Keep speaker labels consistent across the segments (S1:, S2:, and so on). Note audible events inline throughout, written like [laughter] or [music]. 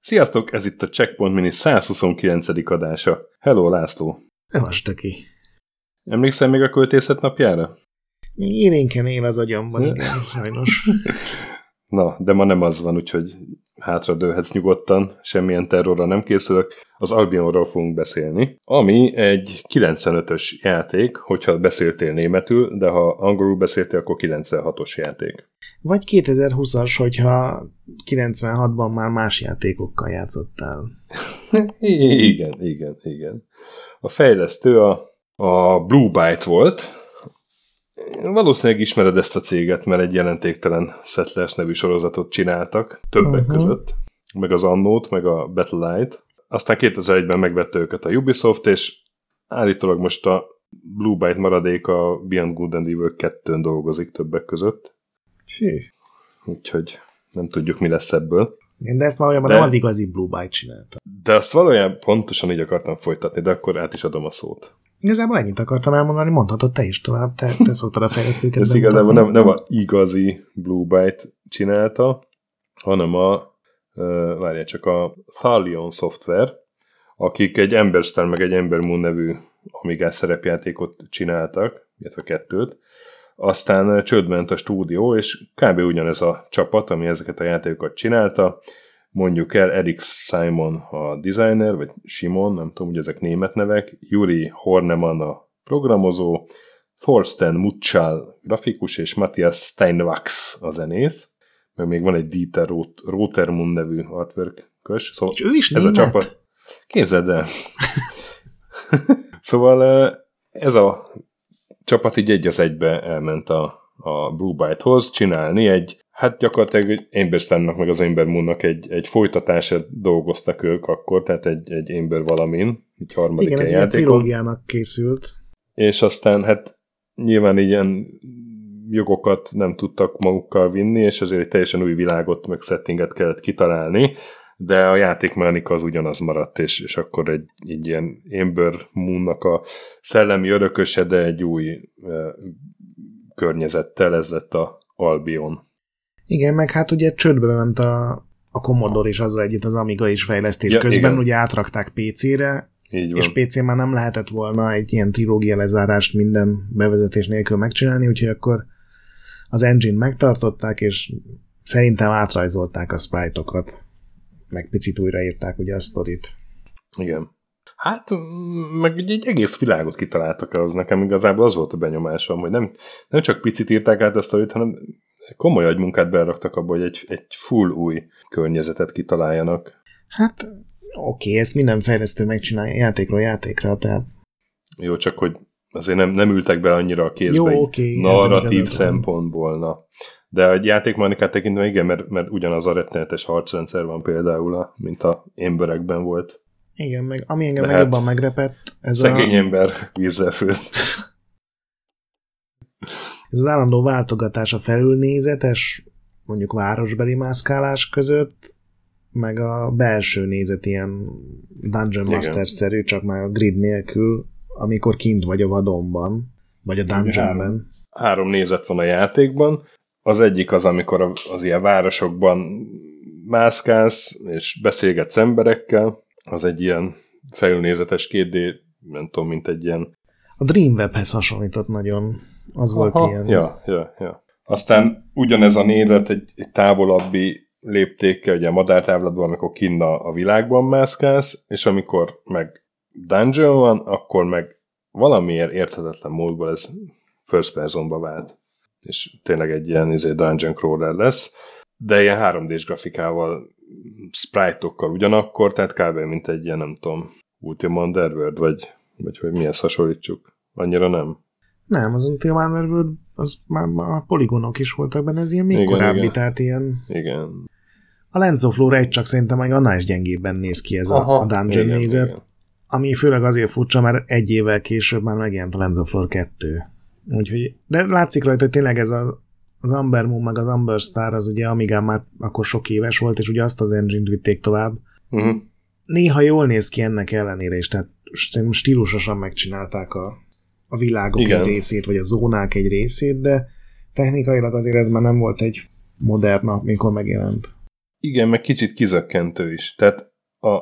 S1: Sziasztok, ez itt a Checkpoint Mini 129. adása. Hello, László!
S2: Szevasz, ki.
S1: Emlékszel még a költészet napjára?
S2: Élénken él az agyamban, igen, sajnos. [laughs]
S1: Na, de ma nem az van, úgyhogy hátra dőhetsz nyugodtan, semmilyen terrorra nem készülök. Az Albionról fogunk beszélni, ami egy 95-ös játék, hogyha beszéltél németül, de ha angolul beszéltél, akkor 96-os játék.
S2: Vagy 2020-as, hogyha 96-ban már más játékokkal játszottál. [laughs]
S1: igen, igen, igen. A fejlesztő a, a Blue Byte volt, Valószínűleg ismered ezt a céget, mert egy jelentéktelen Settlers nevű sorozatot csináltak, többek uh-huh. között, meg az Annót, meg a Battle Light. Aztán 2001-ben megvette őket a Ubisoft, és állítólag most a Blue Byte maradék a Beyond Good and Evil 2-n dolgozik többek között.
S2: Hű.
S1: Úgyhogy nem tudjuk, mi lesz ebből.
S2: Igen, de ezt valójában de, nem az igazi Blue Byte csinálta.
S1: De azt valójában pontosan így akartam folytatni, de akkor át is adom a szót.
S2: Igazából ennyit akartam elmondani, mondhatod te is tovább, te, te szoktad a fejlesztőket.
S1: Ez igazából nem, nem a igazi Blue Byte csinálta, hanem a, várjál csak, a Thalion Software, akik egy Emberstar meg egy Ember Moon nevű Amigás szerepjátékot csináltak, illetve kettőt, aztán csődbe ment a stúdió, és kb. ugyanez a csapat, ami ezeket a játékokat csinálta, mondjuk el Erik Simon a designer, vagy Simon, nem tudom, hogy ezek német nevek, Juri Horneman a programozó, Thorsten Mutschal grafikus, és Matthias Steinwachs a zenész, meg még van egy Dieter Rotermund nevű artwork kös.
S2: Szóval és ő is
S1: ez
S2: német?
S1: a csapat. Képzeld el. [laughs] szóval ez a csapat így egy az egybe elment a, a Blue Byte-hoz csinálni egy Hát gyakorlatilag Emberstannak meg az Ember Moonnak egy, egy folytatását dolgoztak ők akkor, tehát egy, egy Ember valamin, egy harmadik
S2: Igen, ez
S1: játékon.
S2: trilógiának készült.
S1: És aztán hát nyilván ilyen jogokat nem tudtak magukkal vinni, és ezért egy teljesen új világot, meg settinget kellett kitalálni, de a játékmechanika az ugyanaz maradt, és, és akkor egy, egy ilyen Ember Moonnak a szellemi örököse, de egy új e, környezettel, ez lett a Albion.
S2: Igen, meg hát ugye csődbe ment a, a Commodore is azzal együtt az Amiga is fejlesztés
S1: ja,
S2: közben,
S1: igen.
S2: ugye átrakták PC-re, és PC-n már nem lehetett volna egy ilyen trilógia lezárást minden bevezetés nélkül megcsinálni, úgyhogy akkor az engine megtartották, és szerintem átrajzolták a sprite-okat, meg picit újraírták ugye a sztorit.
S1: Igen. Hát, meg egy, egy egész világot kitaláltak az nekem igazából az volt a benyomásom, hogy nem, nem csak picit írták át a sztorit, hanem komoly agymunkát beraktak abba, hogy egy, egy full új környezetet kitaláljanak.
S2: Hát oké, okay, ezt minden fejlesztő megcsinálja játékról játékra, tehát...
S1: Jó, csak hogy azért nem, nem ültek be annyira a kézbe
S2: Jó, okay,
S1: narratív szempontból, na. De a játékmanikát tekintve igen, mert, mert ugyanaz a rettenetes harcrendszer van például, mint a emberekben volt.
S2: Igen, meg ami engem meg jobban megrepett, ez
S1: szegény
S2: a...
S1: ember vízzel főtt.
S2: Ez az állandó váltogatás a felülnézetes, mondjuk városbeli mászkálás között, meg a belső nézet ilyen Dungeon Master-szerű, csak már a grid nélkül, amikor kint vagy a vadonban, vagy a dungeonben.
S1: Három, három nézet van a játékban. Az egyik az, amikor az ilyen városokban mászkálsz, és beszélgetsz emberekkel. Az egy ilyen felülnézetes 2D, nem tudom, mint egy ilyen...
S2: A Dreamwebhez hasonlított nagyon. Az Aha, volt ilyen.
S1: Ja, ja, ja. Aztán ugyanez a nézet egy, egy távolabbi léptékkel, ugye a madártávlatban, amikor kinn a, a világban mászkálsz, és amikor meg dungeon van, akkor meg valamiért érthetetlen módból ez first personba vált. És tényleg egy ilyen izé, dungeon crawler lesz, de ilyen 3D-s grafikával, sprite-okkal ugyanakkor, tehát kb. mint egy ilyen, nem tudom, Ultima Underworld, vagy, vagy hogy mihez hasonlítsuk. Annyira nem.
S2: Nem, az Ultima Underworld, az már, már poligonok is voltak benne, ez ilyen még igen, korábbi, igen. tehát ilyen...
S1: Igen.
S2: A Lens of Lore egy csak szerintem meg annál is gyengébben néz ki ez Aha, a, a dungeon igen, nézet, igen. ami főleg azért furcsa, mert egy évvel később már megjelent a Lens of Lore 2. Úgyhogy, de látszik rajta, hogy tényleg ez a, az Amber Moon meg az Amber Star az ugye Amigán már akkor sok éves volt, és ugye azt az engine-t vitték tovább.
S1: Uh-huh.
S2: Néha jól néz ki ennek ellenére is, tehát stílusosan megcsinálták a, a világok Igen. egy részét, vagy a zónák egy részét, de technikailag azért ez már nem volt egy modern nap, mikor megjelent.
S1: Igen, meg kicsit kizökkentő is. Tehát a,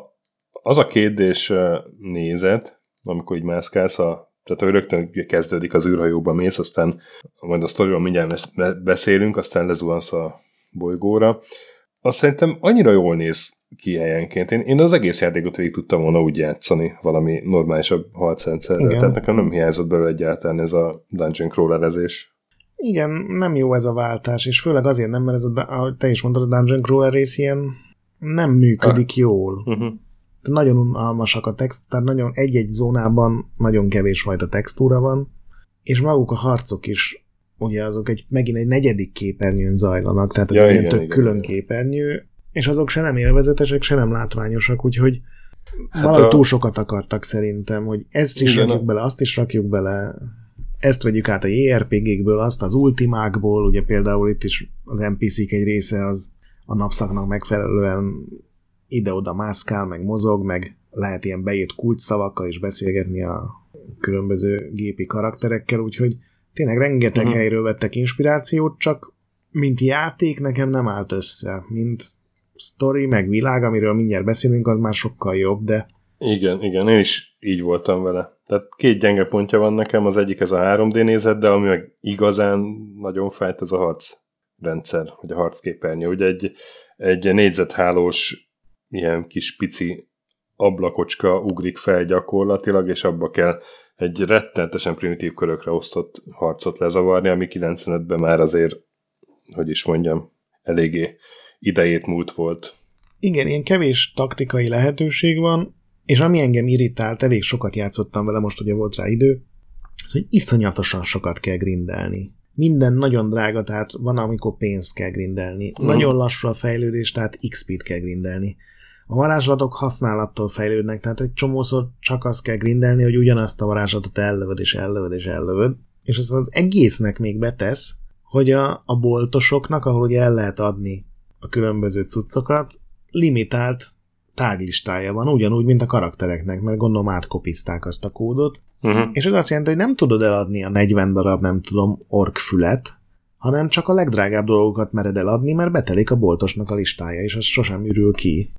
S1: az a kérdés nézet, amikor így mászkálsz, a, tehát hogy rögtön kezdődik az űrhajóba mész, aztán majd a sztoriról mindjárt beszélünk, aztán lezuhansz a bolygóra. Azt szerintem annyira jól néz ki helyenként. Én, én az egész játékot végig tudtam volna úgy játszani valami normálisabb harcrendszerrel. Tehát nekem nem hiányzott belőle egyáltalán ez a dungeon crawlerezés.
S2: Igen, nem jó ez a váltás, és főleg azért nem, mert ez a, ahogy te is mondtad, a dungeon crawler rész ilyen nem működik ah. jól. Uh-huh. Nagyon unalmasak a text, tehát nagyon egy-egy zónában nagyon kevés fajta textúra van, és maguk a harcok is ugye azok egy, megint egy negyedik képernyőn zajlanak, tehát az ja, igen, tök igen, külön igen. képernyő, és azok se nem élvezetesek, se nem látványosak, úgyhogy hát valahogy a... túl sokat akartak szerintem, hogy ezt is igen, rakjuk a... bele, azt is rakjuk bele, ezt vegyük át a JRPG-kből, azt az ultimákból, ugye például itt is az NPC-k egy része az a napszaknak megfelelően ide-oda mászkál, meg mozog, meg lehet ilyen beírt kulcsszavakkal is beszélgetni a különböző gépi karakterekkel, úgyhogy tényleg rengeteg uh-huh. helyről vettek inspirációt, csak mint játék nekem nem állt össze, mint story, meg világ, amiről mindjárt beszélünk, az már sokkal jobb, de...
S1: Igen, igen, én is így voltam vele. Tehát két gyenge pontja van nekem, az egyik ez a 3D nézet, de ami meg igazán nagyon fájt, az a harc rendszer, vagy a harcképernyő. Ugye egy, egy négyzethálós ilyen kis pici ablakocska ugrik fel gyakorlatilag, és abba kell egy rettenetesen primitív körökre osztott harcot lezavarni, ami 95-ben már azért, hogy is mondjam, eléggé idejét múlt volt.
S2: Igen, ilyen kevés taktikai lehetőség van, és ami engem irritált, elég sokat játszottam vele, most ugye volt rá idő, az, hogy iszonyatosan sokat kell grindelni. Minden nagyon drága, tehát van, amikor pénzt kell grindelni. Mm. Nagyon lassú a fejlődés, tehát XP-t kell grindelni. A varázslatok használattól fejlődnek, tehát egy csomószor csak azt kell grindelni, hogy ugyanazt a varázslatot ellövöd és ellövöd és ellövöd, és az az egésznek még betesz, hogy a, a boltosoknak, ahol ugye el lehet adni a különböző cuccokat, limitált tárgylistája van, ugyanúgy, mint a karaktereknek, mert gondolom átkopizták azt a kódot, uh-huh. és ez azt jelenti, hogy nem tudod eladni a 40 darab, nem tudom, orkfület, hanem csak a legdrágább dolgokat mered eladni, mert betelik a boltosnak a listája, és az sosem ürül ki.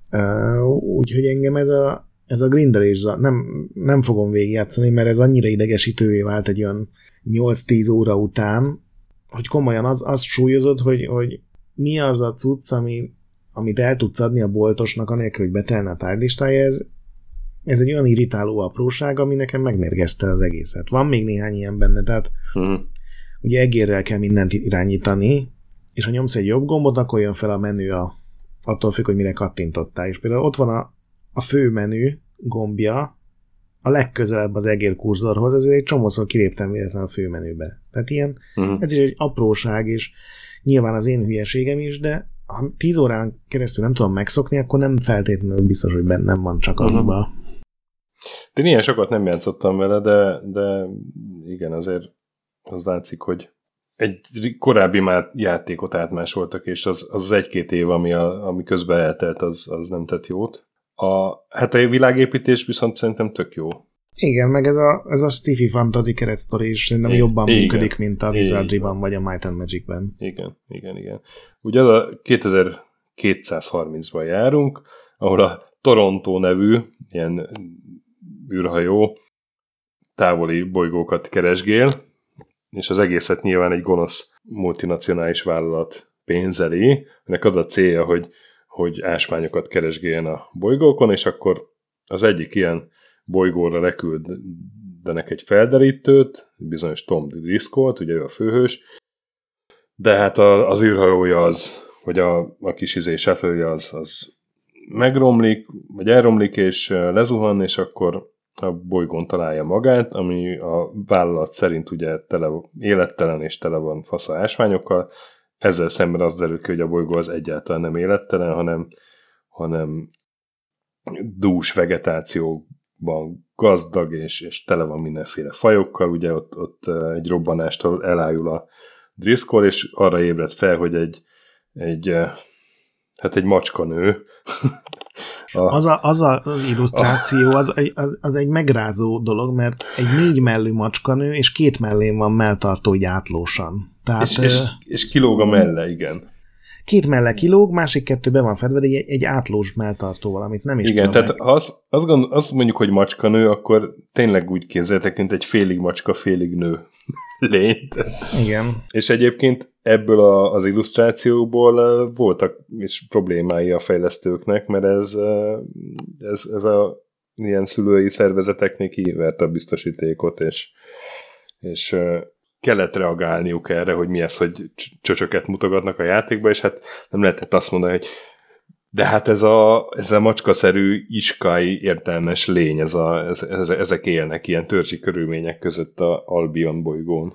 S2: Úgyhogy engem ez a, ez a grindelés, nem, nem fogom végigjátszani, mert ez annyira idegesítővé vált egy olyan 8-10 óra után, hogy komolyan az, az súlyozott, hogy, hogy mi az a cucc, ami, amit el tudsz adni a boltosnak, anélkül, hogy betelne a tárgylistája, ez, ez egy olyan irritáló apróság, ami nekem megmérgezte az egészet. Van még néhány ilyen benne, tehát uh-huh. ugye egérrel kell mindent irányítani, és ha nyomsz egy jobb gombot, akkor jön fel a menü a, attól függ, hogy mire kattintottál. És például ott van a, a fő menü gombja, a legközelebb az egér kurzorhoz, ezért egy csomószor kiléptem véletlenül a főmenübe. Tehát ilyen, uh-huh. ez is egy apróság, és nyilván az én hülyeségem is, de ha 10 órán keresztül nem tudom megszokni, akkor nem feltétlenül biztos, hogy bennem van csak a hiba.
S1: De ilyen sokat nem játszottam vele, de, de igen, azért az látszik, hogy egy korábbi már játékot átmásoltak, és az, az egy-két év, ami, a, ami közben eltelt, az, az nem tett jót. A, hát a világépítés viszont szerintem tök jó.
S2: Igen, meg ez a, ez a sci-fi fantasy keretsztori is szerintem igen, jobban igen, működik, mint a Wizardry-ban vagy a Might and Magic-ben.
S1: Igen, igen, igen. Ugye az a 2230-ban járunk, ahol a Toronto nevű ilyen űrhajó távoli bolygókat keresgél, és az egészet nyilván egy gonosz multinacionális vállalat pénzeli, ennek az a célja, hogy, hogy ásványokat keresgéljen a bolygókon, és akkor az egyik ilyen bolygóra leküldenek egy felderítőt, bizonyos Tom Driscoll, ugye ő a főhős, de hát a, az űrhajója az, vagy a, a kis izé az, az megromlik, vagy elromlik, és lezuhan, és akkor a bolygón találja magát, ami a vállalat szerint ugye tele, élettelen és tele van fasza ásványokkal, ezzel szemben az derül ki, hogy a bolygó az egyáltalán nem élettelen, hanem, hanem dús vegetáció ban gazdag és, és tele van mindenféle fajokkal, ugye ott, ott egy robbanástól elájul a Driscoll, és arra ébred fel, hogy egy, egy hát egy macskanő, [laughs]
S2: A, az, a, az, a, az illusztráció, az, az, az egy megrázó dolog, mert egy négy mellű macskanő, és két mellén van melltartó így átlósan.
S1: Tehát, és, és, és kilóg a melle, igen.
S2: Két melle kilóg, másik kettő be van fedve, de egy, egy átlós melltartó valamit nem is
S1: Igen, tehát ha azt, azt, gond, azt mondjuk, hogy macskanő, akkor tényleg úgy képzeltek, mint egy félig macska, félig nő [laughs] lényt.
S2: Igen.
S1: És egyébként ebből a, az illusztrációból voltak is problémái a fejlesztőknek, mert ez, ez, ez a ilyen szülői szervezeteknél kivert a biztosítékot, és, és kellett reagálniuk erre, hogy mi ez, hogy csöcsöket mutogatnak a játékba, és hát nem lehetett azt mondani, hogy de hát ez a, ez a macskaszerű iskai értelmes lény, ez a, ez, ez, ezek élnek ilyen törzsi körülmények között a Albion bolygón.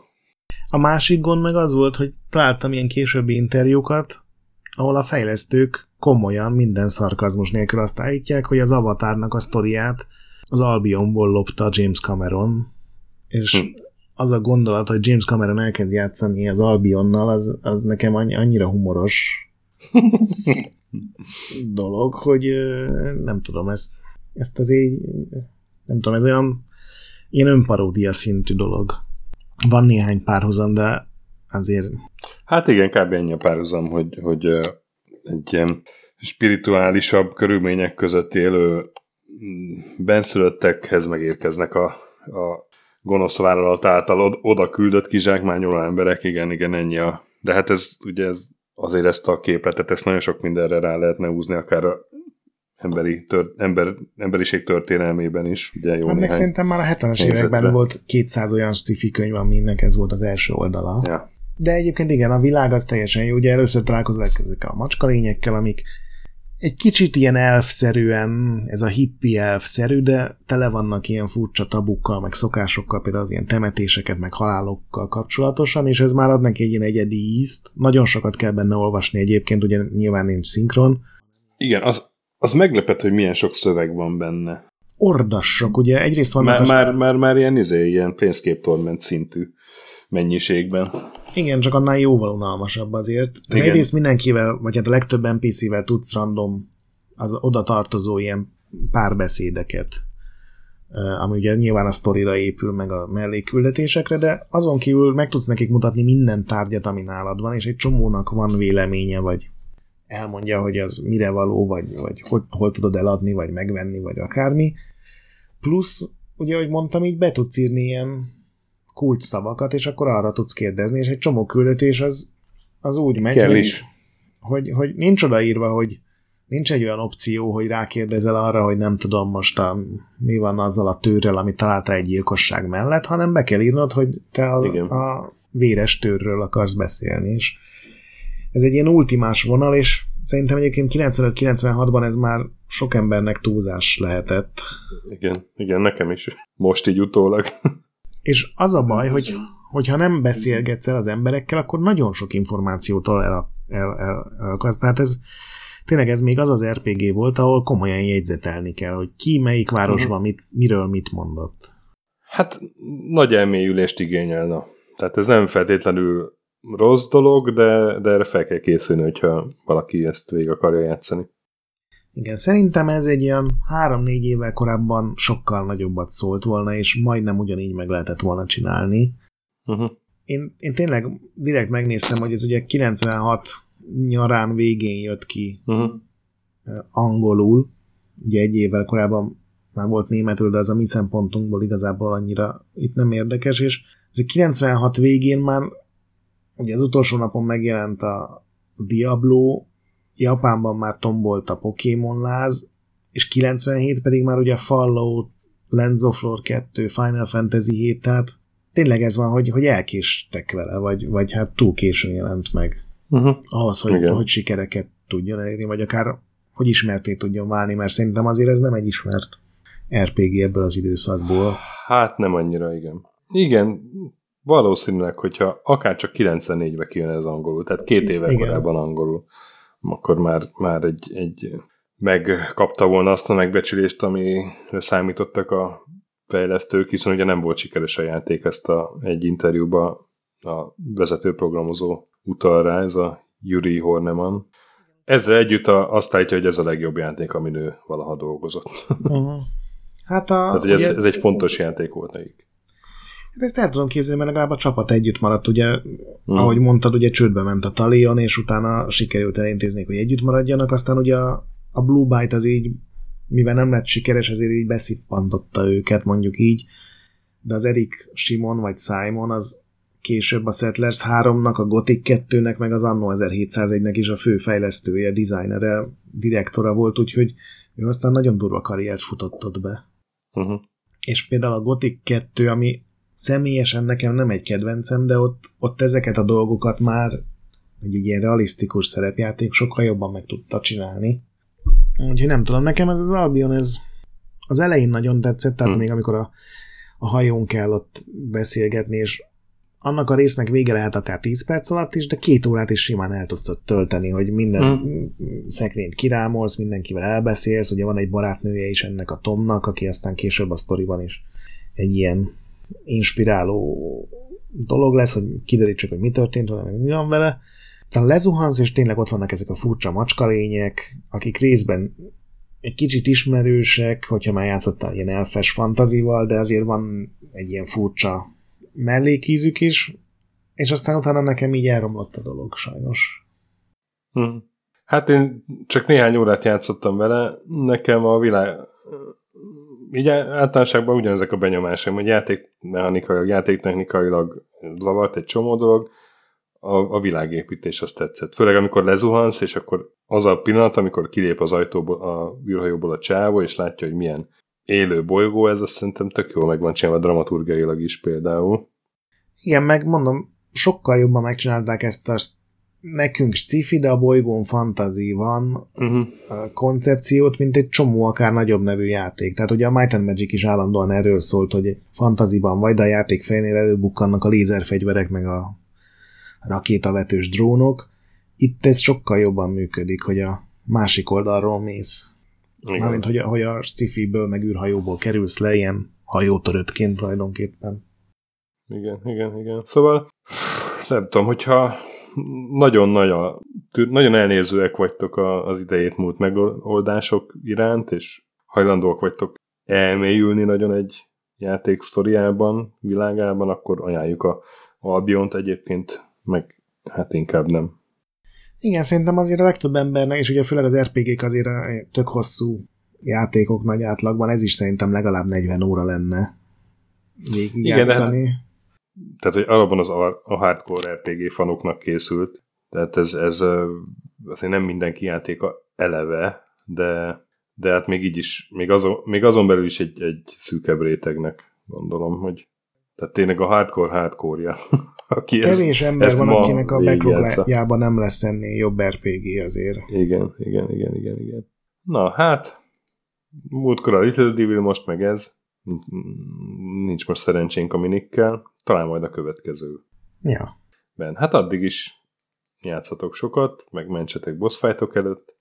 S2: A másik gond meg az volt, hogy találtam ilyen későbbi interjúkat, ahol a fejlesztők komolyan, minden szarkazmus nélkül azt állítják, hogy az Avatarnak a sztoriát az Albionból lopta James Cameron, és hm. Az a gondolat, hogy James Cameron elkezd játszani az Albionnal, az, az nekem annyira humoros [laughs] dolog, hogy nem tudom, ezt, ezt azért nem tudom, ez olyan ilyen önparódia szintű dolog. Van néhány párhuzam, de azért...
S1: Hát igen, kb. ennyi a párhuzam, hogy, hogy egy ilyen spirituálisabb körülmények között élő mm, benszülöttekhez megérkeznek a, a gonosz vállalat által oda küldött kizsákmányoló emberek, igen, igen, ennyi a... De hát ez ugye ez, azért ezt a képletet, ezt nagyon sok mindenre rá lehetne húzni, akár a emberi tört, ember, emberiség történelmében is. Ugye jó
S2: hát meg szerintem már a 70-es években volt 200 olyan sci könyv, aminek ez volt az első oldala.
S1: Ja.
S2: De egyébként igen, a világ az teljesen jó. Ugye először találkozol ezekkel a macskalényekkel, amik egy kicsit ilyen elfszerűen, ez a hippi elfszerű, de tele vannak ilyen furcsa tabukkal, meg szokásokkal, például az ilyen temetéseket, meg halálokkal kapcsolatosan, és ez már ad neki egy ilyen egyedi ízt. Nagyon sokat kell benne olvasni egyébként, ugye nyilván nincs szinkron.
S1: Igen, az, az meglepett, hogy milyen sok szöveg van benne.
S2: Ordassok, ugye egyrészt vannak...
S1: Már, a... már, már, már ilyen, izé, ilyen pénzképtorment szintű mennyiségben.
S2: Igen, csak annál jóval unalmasabb azért. Igen. Egyrészt mindenkivel, vagy hát a legtöbb NPC-vel tudsz random az oda tartozó ilyen párbeszédeket, ami ugye nyilván a sztorira épül, meg a melléküldetésekre, de azon kívül meg tudsz nekik mutatni minden tárgyat, ami nálad van, és egy csomónak van véleménye, vagy elmondja, hogy az mire való, vagy, vagy hol, hol tudod eladni, vagy megvenni, vagy akármi. Plusz, ugye, ahogy mondtam, így be tudsz írni ilyen kulcs szavakat, és akkor arra tudsz kérdezni, és egy csomó küldetés az, az úgy megy,
S1: Kell is.
S2: Hogy, hogy nincs odaírva, hogy nincs egy olyan opció, hogy rákérdezel arra, hogy nem tudom most a, mi van azzal a tőrrel, amit találtál egy gyilkosság mellett, hanem be kell írnod, hogy te a, a véres tőrről akarsz beszélni, és ez egy ilyen ultimás vonal, és szerintem egyébként 95-96-ban ez már sok embernek túlzás lehetett.
S1: Igen, igen, nekem is. Most így utólag.
S2: És az a baj, hogy hogyha nem beszélgetsz el az emberekkel, akkor nagyon sok információtól el, el, el, el Tehát ez tényleg ez még az az RPG volt, ahol komolyan jegyzetelni kell, hogy ki melyik városban mit, miről mit mondott.
S1: Hát nagy elmélyülést igényelne. Tehát ez nem feltétlenül rossz dolog, de, de erre fel kell készülni, hogyha valaki ezt végig akarja játszani.
S2: Igen, szerintem ez egy ilyen három-négy évvel korábban sokkal nagyobbat szólt volna, és majdnem ugyanígy meg lehetett volna csinálni. Uh-huh. Én, én tényleg direkt megnéztem, hogy ez ugye 96 nyarán végén jött ki uh-huh. angolul, ugye egy évvel korábban már volt németül, de az a mi szempontunkból igazából annyira itt nem érdekes, és ez 96 végén már ugye az utolsó napon megjelent a Diablo, Japánban már tombolt a Pokémon láz, és 97 pedig már ugye Fallout, Lens of Lore 2, Final Fantasy 7, tehát tényleg ez van, hogy, hogy elkéstek vele, vagy, vagy hát túl későn jelent meg. Uh-huh. Ahhoz, hogy, hogy sikereket tudjon elérni, vagy akár hogy ismerté tudjon válni, mert szerintem azért ez nem egy ismert RPG ebből az időszakból.
S1: Hát nem annyira, igen. Igen, valószínűleg, hogyha akár csak 94-be kijön ez angolul, tehát két éve igen. korábban angolul, akkor már, már egy, egy megkapta volna azt a megbecsülést, ami számítottak a fejlesztők, hiszen ugye nem volt sikeres a játék, ezt a, egy interjúban a vezetőprogramozó utal rá, ez a Yuri Horneman. Ezzel együtt a, azt állítja, hogy ez a legjobb játék, amin ő valaha dolgozott. Uh-huh.
S2: Hát a,
S1: Tehát, ez, ez egy fontos játék volt nekik.
S2: Hát ezt el tudom képzelni, mert legalább a csapat együtt maradt, ugye, hmm. ahogy mondtad, ugye csődbe ment a Talion, és utána sikerült elintézni, hogy együtt maradjanak, aztán ugye a, a Blue Byte az így, mivel nem lett sikeres, ezért így beszippantotta őket, mondjuk így, de az Erik Simon vagy Simon az később a Settlers 3-nak, a Gothic 2-nek, meg az Anno 1701-nek is a fő fejlesztője, designere, direktora volt, úgyhogy ő aztán nagyon durva karriert futott ott be. Uh-huh. És például a Gothic 2, ami személyesen nekem nem egy kedvencem, de ott, ott ezeket a dolgokat már egy ilyen realisztikus szerepjáték sokkal jobban meg tudta csinálni. Úgyhogy nem tudom, nekem ez az Albion, ez az elején nagyon tetszett, tehát hmm. még amikor a, a hajón kell ott beszélgetni, és annak a résznek vége lehet akár 10 perc alatt is, de két órát is simán el tudsz ott tölteni, hogy minden hmm. szekrényt kirámolsz, mindenkivel elbeszélsz, ugye van egy barátnője is ennek a Tomnak, aki aztán később a sztoriban is egy ilyen inspiráló dolog lesz, hogy kiderítsük, hogy mi történt vele, mi van vele. Talán lezuhansz, és tényleg ott vannak ezek a furcsa macskalények, akik részben egy kicsit ismerősek, hogyha már játszottál ilyen elfes fantazival, de azért van egy ilyen furcsa mellékízük is, és aztán utána nekem így elromlott a dolog, sajnos.
S1: Hm. Hát én csak néhány órát játszottam vele, nekem a világ így általánosságban ugyanezek a benyomásaim, hogy játékmechanikailag, játéktechnikailag zavart egy csomó dolog, a, a világépítés azt tetszett. Főleg amikor lezuhansz, és akkor az a pillanat, amikor kilép az ajtóból, a űrhajóból a csávó, és látja, hogy milyen élő bolygó ez, azt szerintem tök jól meg van csinálva dramaturgiailag is például.
S2: Igen, meg mondom, sokkal jobban megcsinálták ezt a nekünk sci de a bolygón fantazi van uh-huh. a koncepciót, mint egy csomó akár nagyobb nevű játék. Tehát ugye a Might and Magic is állandóan erről szólt, hogy fantaziban vagy, de a játék fejnél előbukkannak a lézerfegyverek, meg a rakétavetős drónok. Itt ez sokkal jobban működik, hogy a másik oldalról mész. Igen. Mármint, hogy a, hogy a sci-ből, meg űrhajóból kerülsz le, ilyen hajótöröttként tulajdonképpen.
S1: Igen, igen, igen. Szóval nem tudom, hogyha nagyon nagy a, nagyon elnézőek vagytok az idejét múlt megoldások iránt, és hajlandóak vagytok elmélyülni nagyon egy játék sztoriában, világában, akkor ajánljuk a Albiont egyébként, meg hát inkább nem.
S2: Igen, szerintem azért a legtöbb embernek, és ugye főleg az RPG-k azért tök hosszú játékok nagy átlagban, ez is szerintem legalább 40 óra lenne végig Igen, játszani. De
S1: tehát, hogy alapban az a, a hardcore RPG fanoknak készült, tehát ez, ez azért nem mindenki játéka eleve, de, de hát még így is, még azon, még azon belül is egy, egy szűkebb rétegnek gondolom, hogy tehát tényleg a hardcore hardcore-ja. [laughs]
S2: Aki Kevés ez, ember ezt van, akinek a backlogjában nem lesz ennél jobb RPG azért.
S1: Igen, igen, igen, igen, igen. Na, hát múltkor a Little Devil, most meg ez. Nincs most szerencsénk a minikkel talán majd a következő.
S2: Ja.
S1: Ben. Hát addig is játszatok sokat, meg mentsetek boss előtt,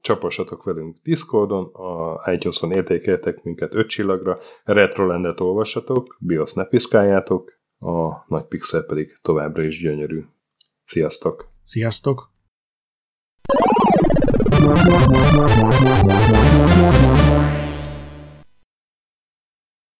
S1: csapossatok velünk Discordon, a iTunes-on értékeltek minket 5 csillagra, Retrolandet olvassatok, BIOS ne piszkáljátok, a nagy pixel pedig továbbra is gyönyörű. Sziasztok!
S2: Sziasztok!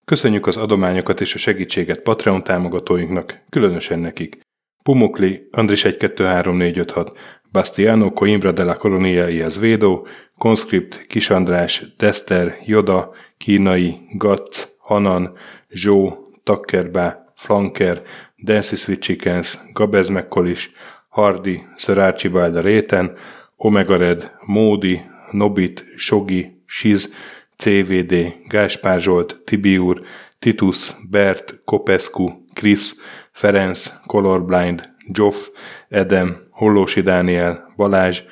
S1: Köszönjük az adományokat és a segítséget Patreon támogatóinknak, különösen nekik. Pumukli, Andris 123456, Bastiano Coimbra de la Colonia y Védó, Conscript, Kis András, Dester, Joda, Kínai, Gatz, Hanan, Zsó, Takkerbá, Flanker, Dancy Sweet Chickens, Gabez Mekkolis, Hardy, Sir Archibald Réten, Omega Red, Módi, Nobit, Sogi, Siz, CVD, Gáspár Zsolt, Tibiur, Titus, Bert, Kopescu, Krisz, Ferenc, Colorblind, Joff, Edem, Hollósi Dániel, Balázs,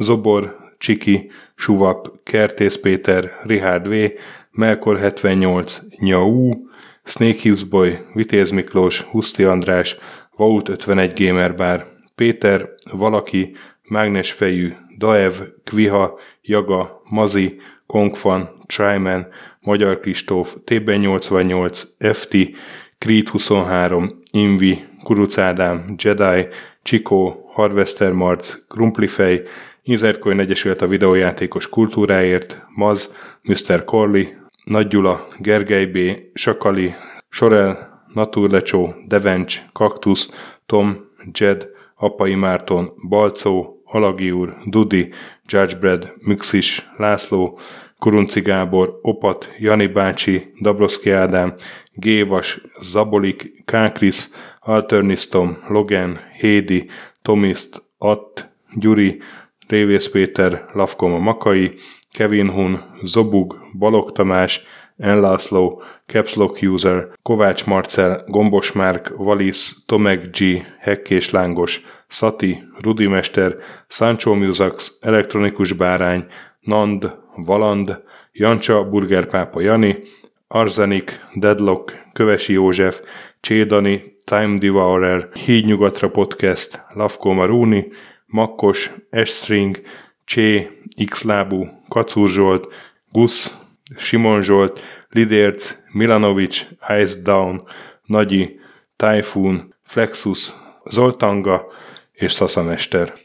S1: Zobor, Csiki, Suvap, Kertész Péter, Richard V, Melkor 78, Nyau, Snake Hughes Boy, Vitéz Miklós, Huszti András, Vault 51 Gamer Bar, Péter, Valaki, Mágnesfejű, Daev, Kviha, Jaga, Mazi, Kongfan, Tryman, Magyar Kristóf, TB88, FT, Creed 23, Invi, Kuruc Ádám, Jedi, Csikó, Harvester Marc, Krumplifej, Insert Coin Egyesület a videójátékos kultúráért, Maz, Mr. Corley, Nagy Gyula, Gergely B., Sakali, Sorel, Naturlecsó, Devencs, Kaktusz, Tom, Jed, Apai Márton, Balcó, Alagi úr, Dudi, Judgebred, Müxis, László, Kurunci Gábor, Opat, Jani bácsi, Dabroszki Ádám, Gévas, Zabolik, Kákris, Alternisztom, Logan, Hédi, Tomiszt, Att, Gyuri, Révész Péter, Lavkoma Makai, Kevin Hun, Zobug, Balog Tamás, Enlászló, Capslock User, Kovács Marcel, Gombos Márk, Valisz, Tomek G, Hekkés Lángos, Szati, Rudimester, Sancho Musax, Elektronikus Bárány, Nand, Valand, Jancsa, Burgerpápa Jani, Arzenik, Deadlock, Kövesi József, Csédani, Time Devourer, Hídnyugatra Podcast, Lavko Maruni, Makkos, Estring, Csé, Xlábú, Kacúr Zsolt, Gusz, Simon Zsolt, Lidérc, Milanovic, Ice Down, Nagyi, Typhoon, Flexus, Zoltanga és Szaszamester.